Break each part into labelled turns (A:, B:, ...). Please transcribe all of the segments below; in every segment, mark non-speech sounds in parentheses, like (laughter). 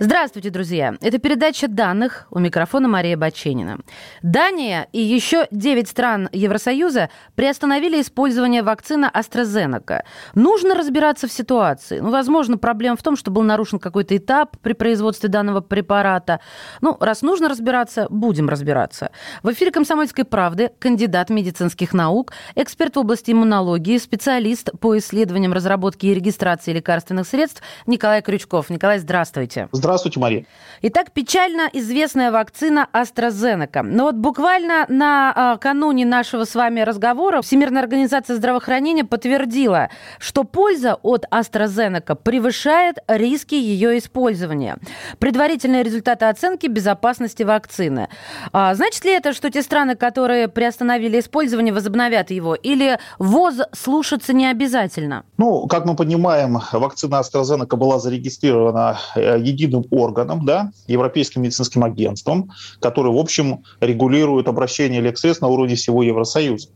A: Здравствуйте, друзья! Это передача данных. У микрофона Мария Баченина. Дания и еще 9 стран Евросоюза приостановили использование вакцины AstraZeneca. Нужно разбираться в ситуации. Ну, возможно, проблема в том, что был нарушен какой-то этап при производстве данного препарата. Ну, раз нужно разбираться, будем разбираться. В эфире «Комсомольской правды» кандидат медицинских наук, эксперт в области иммунологии, специалист по исследованиям разработки и регистрации лекарственных средств Николай Крючков. Николай, здравствуйте.
B: Здравствуйте. Здравствуйте, Мария.
A: Итак, печально известная вакцина AstraZeneca. Но вот буквально накануне нашего с вами разговора Всемирная организация здравоохранения подтвердила, что польза от AstraZeneca превышает риски ее использования. Предварительные результаты оценки безопасности вакцины. А, значит ли это, что те страны, которые приостановили использование, возобновят его? Или ВОЗ слушаться не обязательно?
B: Ну, как мы понимаем, вакцина AstraZeneca была зарегистрирована э, единым единым органом, да, Европейским медицинским агентством, который, в общем, регулирует обращение лексредств на уровне всего Евросоюза.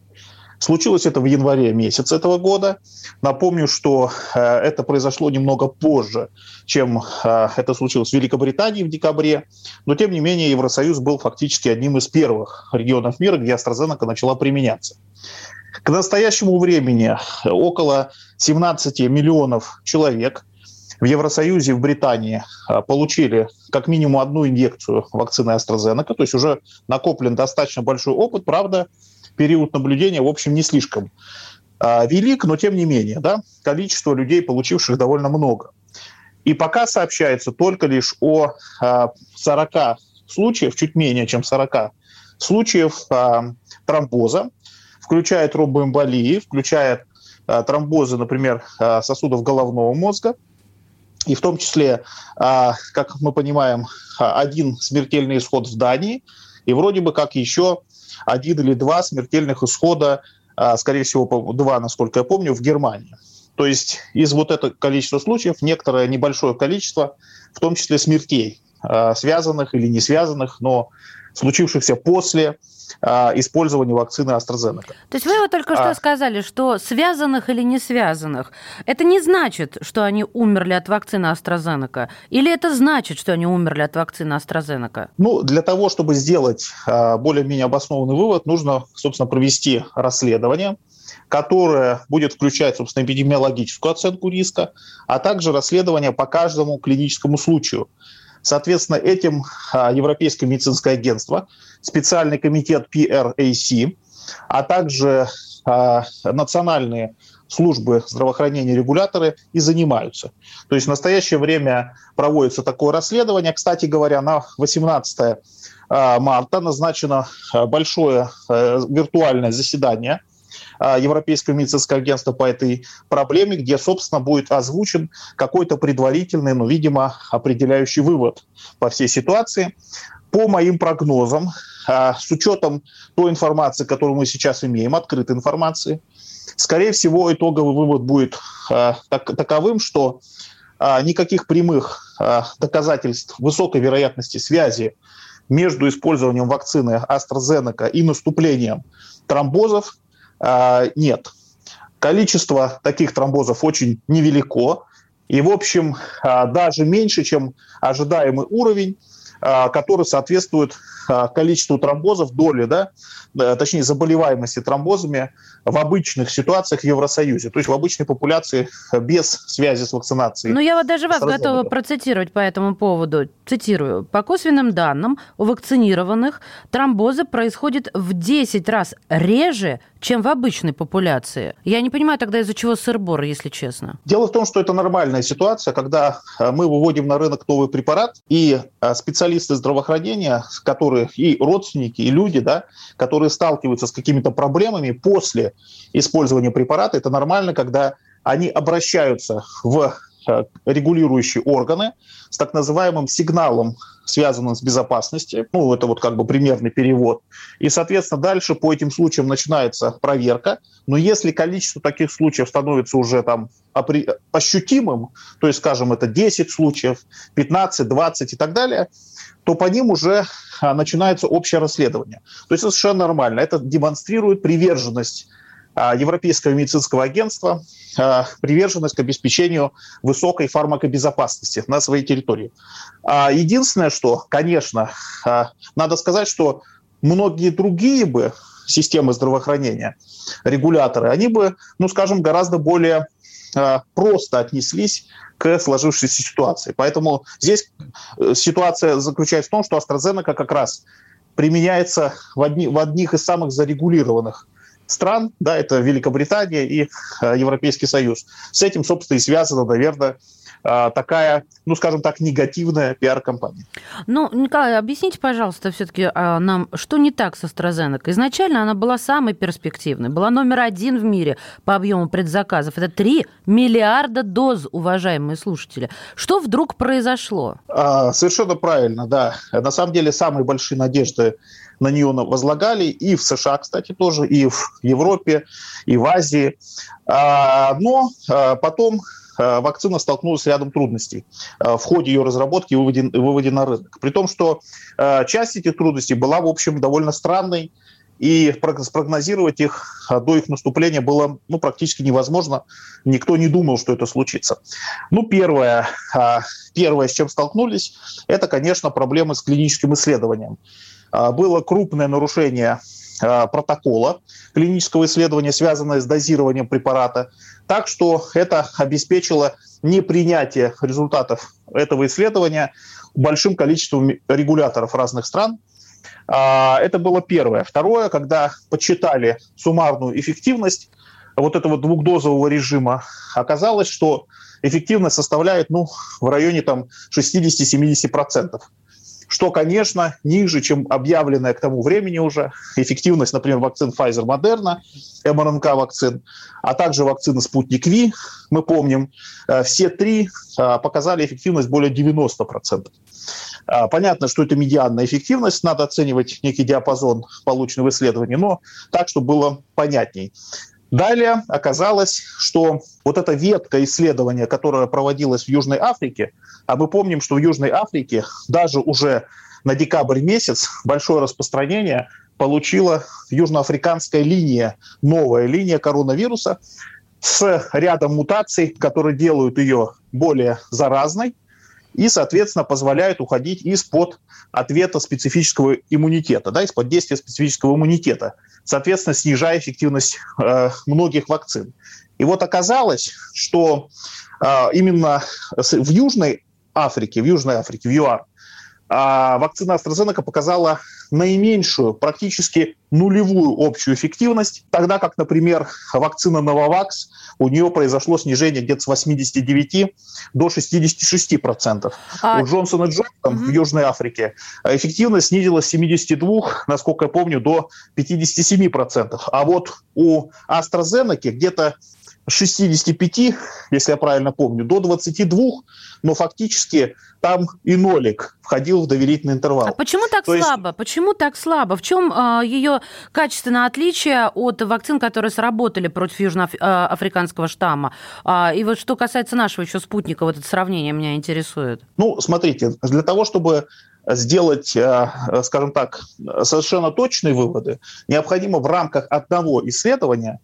B: Случилось это в январе месяце этого года. Напомню, что э, это произошло немного позже, чем э, это случилось в Великобритании в декабре. Но, тем не менее, Евросоюз был фактически одним из первых регионов мира, где AstraZeneca начала применяться. К настоящему времени около 17 миллионов человек в Евросоюзе, в Британии а, получили как минимум одну инъекцию вакцины AstraZeneca, то есть уже накоплен достаточно большой опыт, правда, период наблюдения, в общем, не слишком а, велик, но тем не менее, да, количество людей, получивших довольно много. И пока сообщается только лишь о 40 а, случаев, чуть менее чем 40 случаев тромбоза, включая тромбоэмболии, включая тромбозы, например, сосудов головного мозга – и в том числе, а, как мы понимаем, а, один смертельный исход в Дании, и вроде бы как еще один или два смертельных исхода, а, скорее всего, два, насколько я помню, в Германии. То есть из вот этого количества случаев некоторое небольшое количество, в том числе смертей, связанных или не связанных, но случившихся после использования вакцины AstraZeneca.
A: То есть вы вот только что а... сказали, что связанных или не связанных, это не значит, что они умерли от вакцины AstraZeneca? Или это значит, что они умерли от вакцины AstraZeneca?
B: Ну, для того, чтобы сделать а, более-менее обоснованный вывод, нужно, собственно, провести расследование, которое будет включать, собственно, эпидемиологическую оценку риска, а также расследование по каждому клиническому случаю. Соответственно, этим а, Европейское медицинское агентство, специальный комитет PRAC, а также а, национальные службы здравоохранения регуляторы и занимаются. То есть в настоящее время проводится такое расследование. Кстати говоря, на 18 а, марта назначено большое виртуальное заседание – а, Европейского медицинского агентства по этой проблеме, где, собственно, будет озвучен какой-то предварительный, но, видимо, определяющий вывод по всей ситуации. По моим прогнозам, а, с учетом той информации, которую мы сейчас имеем, открытой информации, скорее всего, итоговый вывод будет а, таковым, что никаких прямых доказательств высокой вероятности связи между использованием вакцины AstraZeneca и наступлением тромбозов а, нет. Количество таких тромбозов очень невелико. И, в общем, а, даже меньше, чем ожидаемый уровень, а, который соответствует количеству тромбозов, доли, да, э, точнее, заболеваемости тромбозами в обычных ситуациях в Евросоюзе, то есть в обычной популяции без связи с вакцинацией.
A: Ну, я вот даже вас готова процитировать по этому поводу. Цитирую. По косвенным данным, у вакцинированных тромбозы происходят в 10 раз реже, чем в обычной популяции. Я не понимаю тогда, из-за чего сыр-бор, если честно.
B: Дело в том, что это нормальная ситуация, когда э, мы выводим на рынок новый препарат, и э, специалисты здравоохранения, которые и родственники, и люди, да, которые сталкиваются с какими-то проблемами после использования препарата, это нормально, когда они обращаются в э, регулирующие органы с так называемым сигналом, связанным с безопасностью. Ну, это вот как бы примерный перевод. И, соответственно, дальше по этим случаям начинается проверка. Но если количество таких случаев становится уже там ощутимым, то есть, скажем, это 10 случаев, 15, 20 и так далее, то по ним уже а, начинается общее расследование. То есть это совершенно нормально. Это демонстрирует приверженность а, Европейского медицинского агентства, а, приверженность к обеспечению высокой фармакобезопасности на своей территории. Единственное, что, конечно, надо сказать, что многие другие бы системы здравоохранения, регуляторы, они бы, ну, скажем, гораздо более просто отнеслись к сложившейся ситуации. Поэтому здесь э, ситуация заключается в том, что AstraZeneca как раз применяется в, одни, в одних из самых зарегулированных стран, да, это Великобритания и э, Европейский Союз. С этим, собственно, и связано, наверное, а, такая, ну, скажем так, негативная пиар-компания.
A: Ну, Николай, объясните, пожалуйста, все-таки а, нам, что не так с AstraZeneca? Изначально она была самой перспективной, была номер один в мире по объему предзаказов. Это 3 миллиарда доз, уважаемые слушатели. Что вдруг произошло?
B: А, совершенно правильно, да. На самом деле, самые большие надежды на нее возлагали и в США, кстати, тоже, и в Европе, и в Азии. Но потом Э, вакцина столкнулась с рядом трудностей в ходе ее разработки и выводе, выводе на рынок. При том, что часть этих трудностей была, в общем, довольно странной, и спрогнозировать их до их наступления было ну, практически невозможно. Никто не думал, что это случится. Ну, первое, первое, с чем столкнулись, это, конечно, проблемы с клиническим исследованием. Было крупное нарушение протокола клинического исследования, связанное с дозированием препарата. Так что это обеспечило непринятие результатов этого исследования большим количеством регуляторов разных стран. А, это было первое. Второе, когда подсчитали суммарную эффективность вот этого двухдозового режима, оказалось, что эффективность составляет ну, в районе там, 60-70% что, конечно, ниже, чем объявленная к тому времени уже эффективность, например, вакцин Pfizer, Moderna, МРНК вакцин, а также вакцины Спутник Ви, мы помним, э, все три э, показали эффективность более 90%. Э, понятно, что это медианная эффективность, надо оценивать некий диапазон полученного исследования, но так, чтобы было понятней. Далее оказалось, что вот эта ветка исследования, которая проводилась в Южной Африке, а мы помним, что в Южной Африке даже уже на декабрь месяц большое распространение получила южноафриканская линия, новая линия коронавируса с рядом мутаций, которые делают ее более заразной и, соответственно, позволяют уходить из-под ответа специфического иммунитета, да, из-под действия специфического иммунитета соответственно, снижая эффективность э, многих вакцин. И вот оказалось, что э, именно в Южной Африке, в Южной Африке, в ЮАР, а вакцина AstraZeneca показала наименьшую, практически нулевую общую эффективность, тогда как, например, вакцина Novavax, у нее произошло снижение где-то с 89 до 66 процентов. А... У Джонсона Джонсона угу. в Южной Африке эффективность снизилась с 72, насколько я помню, до 57 процентов. А вот у AstraZeneca где-то 65, если я правильно помню, до 22, но фактически там и нолик входил в доверительный интервал. А
A: почему так То слабо? Есть... Почему так слабо? В чем э, а, ее качественное отличие от вакцин, которые сработали против южноафриканского штамма? А, и вот что касается нашего еще спутника, вот это сравнение меня интересует.
B: Ну, смотрите, для того, чтобы сделать, э, скажем так, совершенно точные выводы, необходимо в рамках одного исследования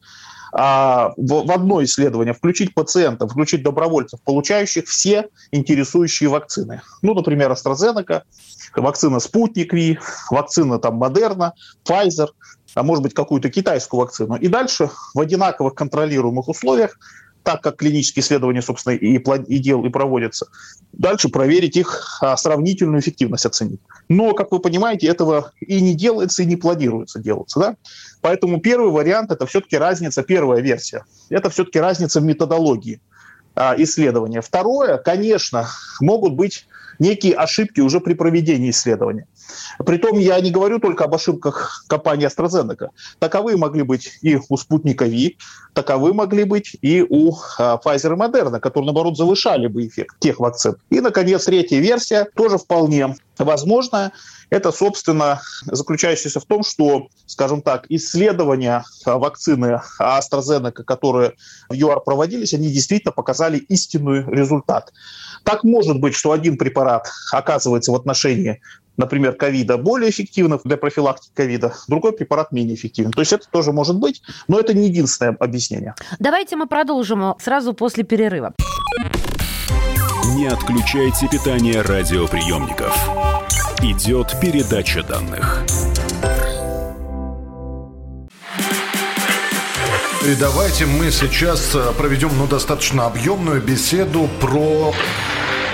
B: а, в, в одно исследование включить пациентов, включить добровольцев, получающих все интересующие вакцины. Ну, например, AstraZeneca, вакцина Спутник Ви, вакцина там Модерна, Pfizer, а может быть какую-то китайскую вакцину. И дальше в одинаковых контролируемых условиях так как клинические исследования, собственно, и, и, дел, и проводятся. Дальше проверить их а, сравнительную эффективность оценить. Но, как вы понимаете, этого и не делается, и не планируется делаться. Да? Поэтому первый вариант – это все-таки разница, первая версия. Это все-таки разница в методологии а, исследования. Второе, конечно, могут быть некие ошибки уже при проведении исследования. Притом я не говорю только об ошибках компании AstraZeneca. Таковые могли быть и у спутника Ви, таковы могли быть и у а, Pfizer и Moderna, которые, наоборот, завышали бы эффект тех вакцин. И, наконец, третья версия, тоже вполне возможно. Это, собственно, заключающееся в том, что, скажем так, исследования а, вакцины AstraZeneca, которые в ЮАР проводились, они действительно показали истинный результат. Так может быть, что один препарат оказывается в отношении например, ковида более эффективным для профилактики ковида, другой препарат менее эффективен. То есть это тоже может быть, но это не единственное объяснение.
A: Давайте мы продолжим сразу после перерыва.
C: Не отключайте питание радиоприемников. Идет передача данных.
D: И давайте мы сейчас э, проведем ну, достаточно объемную беседу про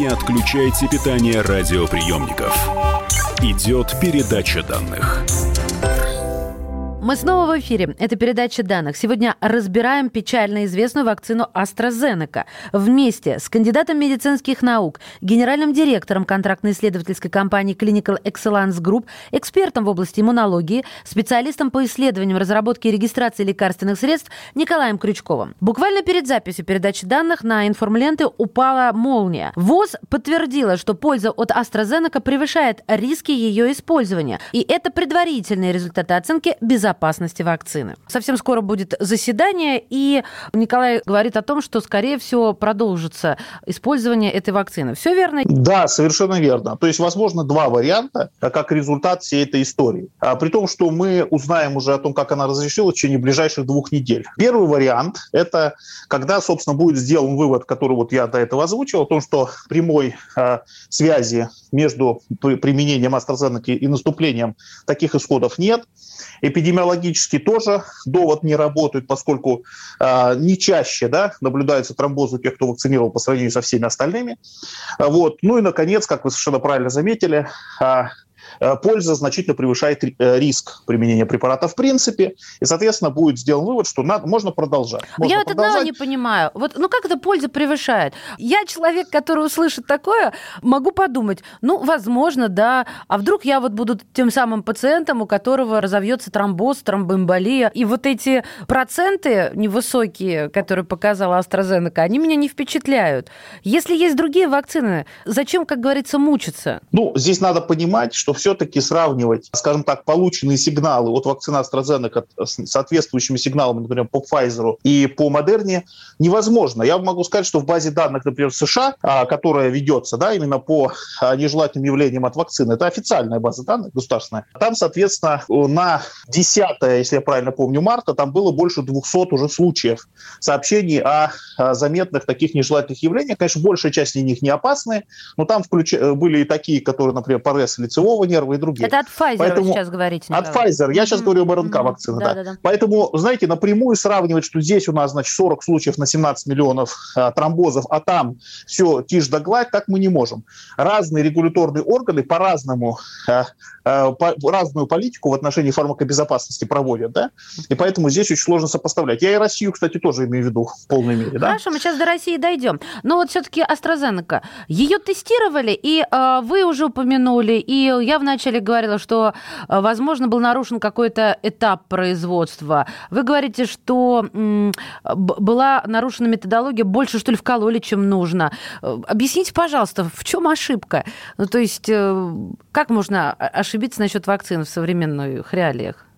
C: Не отключайте питание радиоприемников. Идет передача данных.
A: Мы снова в эфире. Это передача данных. Сегодня разбираем печально известную вакцину AstraZeneca. Вместе с кандидатом медицинских наук, генеральным директором контрактно-исследовательской компании Clinical Excellence Group, экспертом в области иммунологии, специалистом по исследованиям, разработке и регистрации лекарственных средств Николаем Крючковым. Буквально перед записью передачи данных на информленты упала молния. ВОЗ подтвердила, что польза от AstraZeneca превышает риски ее использования. И это предварительные результаты оценки безопасности безопасности вакцины. Совсем скоро будет заседание, и Николай говорит о том, что, скорее всего, продолжится использование этой вакцины. Все верно?
B: Да, совершенно верно. То есть, возможно, два варианта, как результат всей этой истории. А, при том, что мы узнаем уже о том, как она разрешилась в течение ближайших двух недель. Первый вариант – это когда, собственно, будет сделан вывод, который вот я до этого озвучил, о том, что прямой э, связи между применением AstraZeneca и наступлением таких исходов нет. Эпидемиологически тоже довод не работает, поскольку э, не чаще да, наблюдается тромбоз у тех, кто вакцинировал по сравнению со всеми остальными. Вот. Ну и, наконец, как вы совершенно правильно заметили, Э, польза значительно превышает э, риск применения препарата в принципе, и, соответственно, будет сделан вывод, что надо, можно продолжать. Можно
A: Я вот одного не понимаю. Вот, ну как эта польза превышает? Я человек, который услышит такое, могу подумать, ну, возможно, да, а вдруг я вот буду тем самым пациентом, у которого разовьется тромбоз, тромбоэмболия, и вот эти проценты невысокие, которые показала AstraZeneca, они меня не впечатляют. Если есть другие вакцины, зачем, как говорится, мучиться?
B: Ну, здесь надо понимать, что все-таки сравнивать, скажем так, полученные сигналы от вакцины AstraZeneca с соответствующими сигналами, например, по Pfizer и по Moderna невозможно. Я могу сказать, что в базе данных, например, США, а, которая ведется да, именно по а, нежелательным явлениям от вакцины, это официальная база данных государственная, там, соответственно, на 10, если я правильно помню, марта, там было больше 200 уже случаев сообщений о заметных таких нежелательных явлениях. Конечно, большая часть из них не опасны, но там включ... были и такие, которые, например, ПРС лицевого нервы и другие.
A: Это от Pfizer Поэтому... вы сейчас говорите.
B: От Pfizer. Я сейчас говорю об РНК mm-hmm. вакцины. Да, да. Да, да. Поэтому, знаете, напрямую сравнивать, что здесь у нас, значит, 40 случаев на 17 миллионов а, тромбозов, а там все тишь да гладь, так мы не можем. Разные регуляторные органы по-разному а, а, по, разную политику в отношении фармакобезопасности проводят, да, и поэтому здесь очень сложно сопоставлять. Я и Россию, кстати, тоже имею в виду в полной мере,
A: да. Хорошо, мы сейчас до России дойдем. Но вот все-таки AstraZeneca, ее тестировали, и э, вы уже упомянули, и я вначале говорила, что, э, возможно, был нарушен какой-то этап производства. Вы говорите, что была нарушена методология, больше, что ли, вкололи, чем нужно. Э, объясните, пожалуйста, в чем ошибка? Ну, то есть, э, как можно ошибиться насчет вакцин в современных реалиях?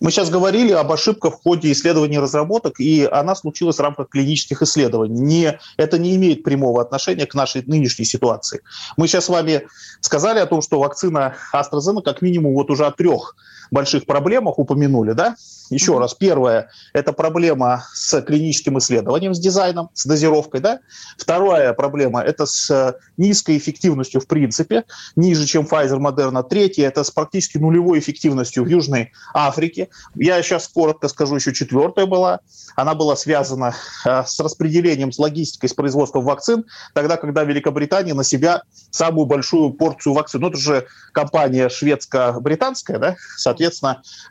B: Мы сейчас говорили об ошибках в ходе исследований разработок, и она случилась в рамках клинических исследований. Не, это не имеет прямого отношения к нашей нынешней ситуации. Мы сейчас с вами сказали о том, что вакцина AstraZeneca как минимум вот уже от трех больших проблемах упомянули, да? Еще mm-hmm. раз, первое – это проблема с клиническим исследованием, с дизайном, с дозировкой, да? Вторая проблема – это с низкой эффективностью в принципе, ниже, чем Pfizer, Moderna. Третье – это с практически нулевой эффективностью в Южной Африке. Я сейчас коротко скажу, еще четвертая была. Она была связана э, с распределением, с логистикой, с производством вакцин, тогда, когда Великобритания на себя самую большую порцию вакцин. Ну, это же компания шведско-британская, да? Соответственно,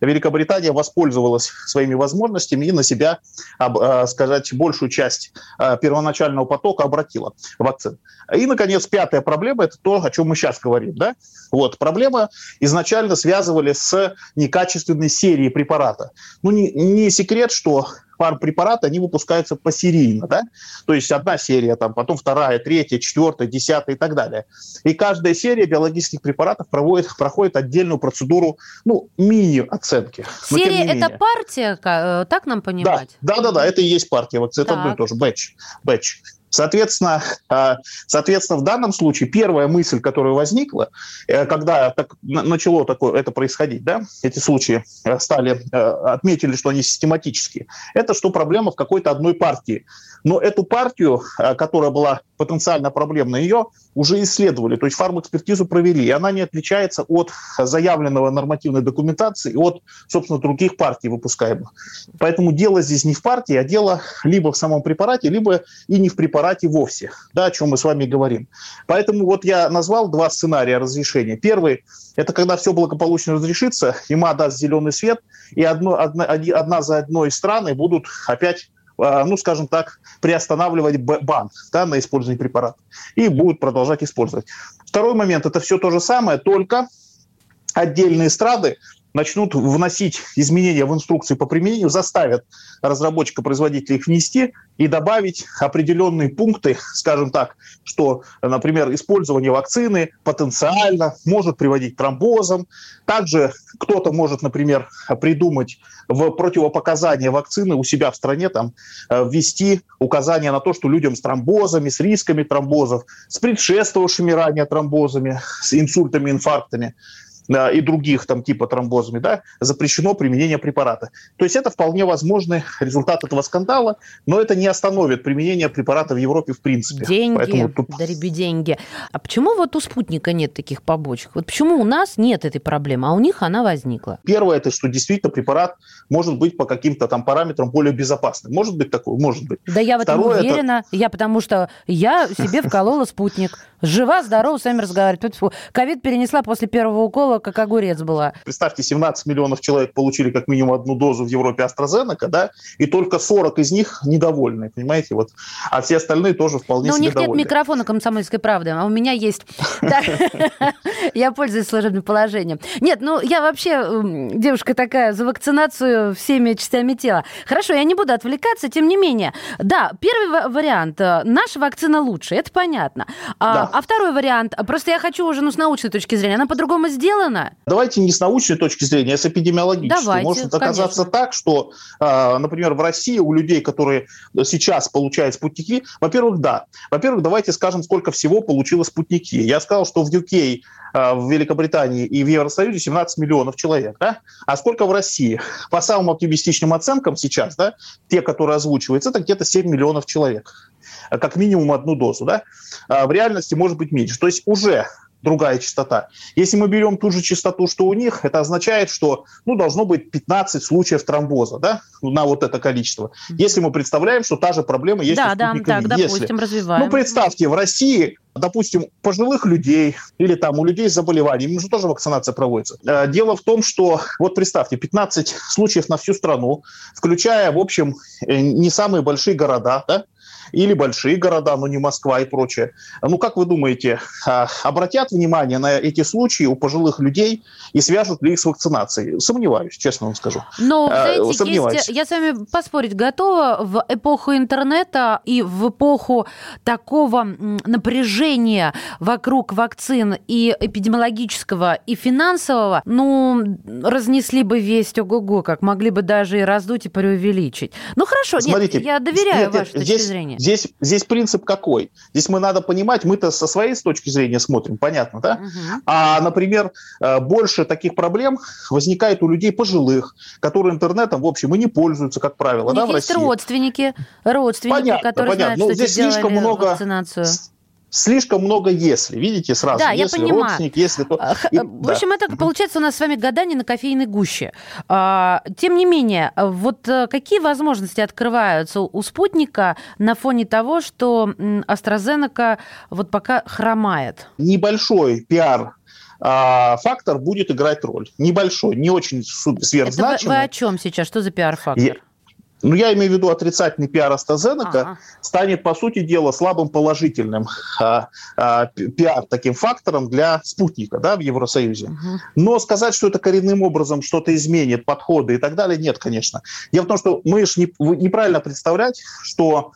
B: Великобритания воспользовалась своими возможностями и на себя, э, сказать, большую часть э, первоначального потока обратила вакцин. И, наконец, пятая проблема – это то, о чем мы сейчас говорим. Да? Вот, проблема изначально связывали с некачественной серией препарата. Ну, не, не секрет, что фармпрепараты, они выпускаются посерийно, да? То есть одна серия, там, потом вторая, третья, четвертая, десятая и так далее. И каждая серия биологических препаратов проводит, проходит отдельную процедуру, ну, мини-оценки.
A: Серия – это партия, э, так нам понимать?
B: Да, да, да, да это и есть партия вакцин, это одно и то же, бэч, бэч. Соответственно, а, соответственно, в данном случае первая мысль, которая возникла, э, когда так, начало такое, это происходить, да, эти случаи э, стали, э, отметили, что они систематические, это что проблема в какой-то одной партии. Но эту партию, которая была потенциально проблемной, ее уже исследовали, то есть фармэкспертизу провели, и она не отличается от заявленного нормативной документации, от, собственно, других партий выпускаемых. Поэтому дело здесь не в партии, а дело либо в самом препарате, либо и не в препарате, препарате вовсе, да, о чем мы с вами говорим. Поэтому вот я назвал два сценария разрешения. Первый – это когда все благополучно разрешится, ИМА даст зеленый свет, и одно, одна, одна за одной страны будут опять а, ну, скажем так, приостанавливать бан да, на использование препарата и будут продолжать использовать. Второй момент – это все то же самое, только отдельные страны начнут вносить изменения в инструкции по применению, заставят разработчика-производителя их внести и добавить определенные пункты, скажем так, что, например, использование вакцины потенциально может приводить к тромбозам. Также кто-то может, например, придумать в противопоказания вакцины у себя в стране там э, ввести указания на то, что людям с тромбозами, с рисками тромбозов, с предшествовавшими ранее тромбозами, с инсультами, инфарктами, и других там типа тромбозами, да, запрещено применение препарата. То есть это вполне возможный результат этого скандала, но это не остановит применение препарата в Европе в принципе.
A: Деньги, Поэтому тут... дариби деньги. А почему вот у спутника нет таких побочек? Вот почему у нас нет этой проблемы, а у них она возникла?
B: Первое, это что действительно препарат может быть по каким-то там параметрам более безопасным. Может быть такое? Может быть.
A: Да я в этом Второе, уверена. Это... Я потому что я себе вколола спутник. Жива, здорова, с вами разговаривать. Ковид перенесла после первого укола, как огурец была.
B: Представьте, 17 миллионов человек получили как минимум одну дозу в Европе AstraZeneca, да, и только 40 из них недовольны, понимаете, вот. А все остальные тоже вполне
A: Но
B: себе
A: у них
B: довольны.
A: нет микрофона комсомольской правды, а у меня есть. (laughs) Я пользуюсь служебным положением. Нет, ну я вообще девушка такая за вакцинацию всеми частями тела. Хорошо, я не буду отвлекаться, тем не менее. Да, первый вариант. Э, наша вакцина лучше, это понятно. А, а второй вариант. Просто я хочу уже, ну, с научной точки зрения, она по-другому сделана?
B: Давайте не с научной точки зрения, а с эпидемиологической.
A: Давайте,
B: Может оказаться конечно. так, что, а, например, в России у людей, которые сейчас получают спутники, во-первых, да. Во-первых, давайте скажем, сколько всего получило спутники. Я сказал, что в UK, а, в Великобритании и в Евросоюзе 17 миллионов человек. Да? А сколько в России? По самым оптимистичным оценкам сейчас, да, те, которые озвучиваются, это где-то 7 миллионов человек как минимум одну дозу, да, в реальности может быть меньше. То есть уже другая частота. Если мы берем ту же частоту, что у них, это означает, что ну, должно быть 15 случаев тромбоза да, на вот это количество. Если мы представляем, что та же проблема есть
A: да,
B: у
A: Да, так, допустим,
B: Если,
A: развиваем.
B: Ну, представьте, в России допустим, пожилых людей или там у людей с заболеваниями, им же тоже вакцинация проводится. Э, дело в том, что, вот представьте, 15 случаев на всю страну, включая, в общем, э, не самые большие города, да, или большие города, но не Москва и прочее. Ну, как вы думаете, а, обратят внимание на эти случаи у пожилых людей и свяжут ли их с вакцинацией? Сомневаюсь, честно вам скажу.
A: Но, а, знаете, Сомневаюсь. есть, я с вами поспорить готова, в эпоху интернета и в эпоху такого напряжения вокруг вакцин и эпидемиологического, и финансового, ну, разнесли бы весть ого-го, как могли бы даже и раздуть, и преувеличить. Ну, хорошо, Смотрите, нет, я доверяю нет, вашей точке зрения
B: Здесь, здесь принцип какой? Здесь мы надо понимать, мы-то со своей точки зрения смотрим, понятно, да? Угу. А, например, э, больше таких проблем возникает у людей пожилых, которые интернетом, в общем, и не пользуются, как правило,
A: у
B: да, в
A: есть
B: России.
A: родственники, родственники,
B: понятно,
A: которые
B: понятно.
A: знают,
B: Но
A: что
B: здесь слишком много
A: вакцинацию
B: слишком много если. Видите, сразу.
A: Да,
B: если
A: я понимаю.
B: родственник, если то...
A: И, в да. общем, это получается у нас с вами гадание на кофейной гуще. А, тем не менее, вот э, какие возможности открываются у спутника на фоне того, что AstraZeneca вот пока хромает?
B: Небольшой пиар а, фактор будет играть роль. Небольшой, не очень сверхзначимый.
A: Это вы, вы о чем сейчас? Что за пиар-фактор?
B: Ну, я имею в виду отрицательный пиар AstraZeneca ага. станет, по сути дела, слабым положительным а, а, пиар таким фактором для спутника да, в Евросоюзе. Угу. Но сказать, что это коренным образом что-то изменит, подходы и так далее, нет, конечно. Дело в том, что мы же не, неправильно представлять, что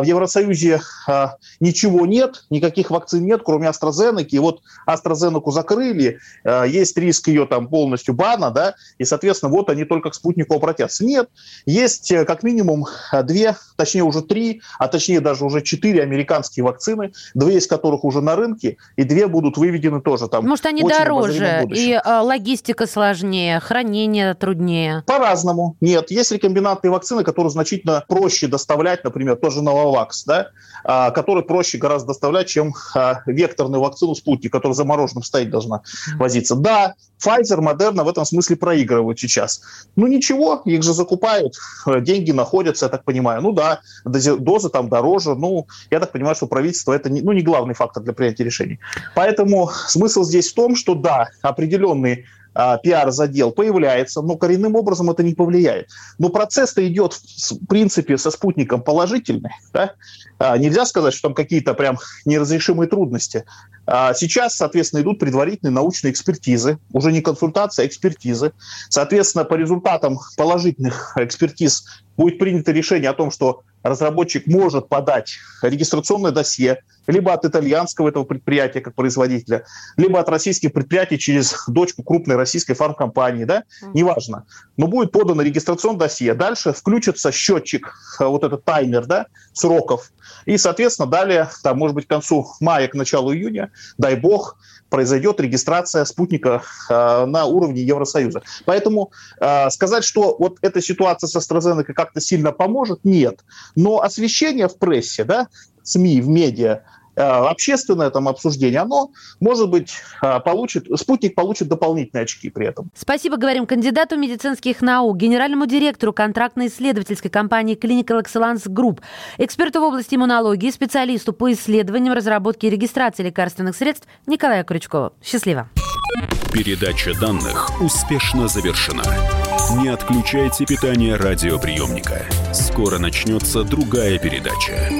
B: в Евросоюзе а, ничего нет, никаких вакцин нет, кроме AstraZeneca. И вот AstraZeneca закрыли, а, есть риск ее там полностью бана, да, и, соответственно, вот они только к спутнику обратятся. Нет, есть э, как минимум две, точнее уже три, а точнее даже уже четыре американские вакцины, две из которых уже на рынке, и две будут выведены тоже там.
A: Может, они дороже, и логистика сложнее, хранение труднее?
B: По-разному. Нет, есть рекомбинантные вакцины, которые значительно проще доставлять, например, тоже Novavax, да, а, который проще гораздо доставлять, чем а, векторную вакцину «Спутник», которая замороженным стоять должна возиться. Да, Pfizer, Moderna в этом смысле проигрывают сейчас. Ну ничего, их же закупают, деньги находятся, я так понимаю. Ну да, дозы там дороже, ну я так понимаю, что правительство это не, ну, не главный фактор для принятия решений. Поэтому смысл здесь в том, что да, определенные а, пиар-задел появляется, но коренным образом это не повлияет. Но процесс-то идет, в принципе, со спутником положительный. Да? А, нельзя сказать, что там какие-то прям неразрешимые трудности. А сейчас, соответственно, идут предварительные научные экспертизы, уже не консультации, а экспертизы. Соответственно, по результатам положительных экспертиз будет принято решение о том, что разработчик может подать регистрационное досье либо от итальянского этого предприятия как производителя, либо от российских предприятий через дочку крупной российской фармкомпании, да, неважно. Но будет подано регистрационное досье. Дальше включится счетчик, э, вот этот таймер, да, сроков. И, соответственно, далее, там, может быть, к концу мая, к началу июня, дай бог, произойдет регистрация спутника э, на уровне Евросоюза. Поэтому э, сказать, что вот эта ситуация с AstraZeneca как-то сильно поможет, нет. Но освещение в прессе, да, СМИ, в медиа, общественное там обсуждение, оно, может быть, э, получит, спутник получит дополнительные очки при этом.
A: Спасибо, говорим кандидату медицинских наук, генеральному директору контрактно-исследовательской компании Clinical Excellence Group, эксперту в области иммунологии, специалисту по исследованиям, разработке и регистрации лекарственных средств Николаю Крючкову. Счастливо.
C: Передача данных успешно завершена. Не отключайте питание радиоприемника. Скоро начнется другая передача.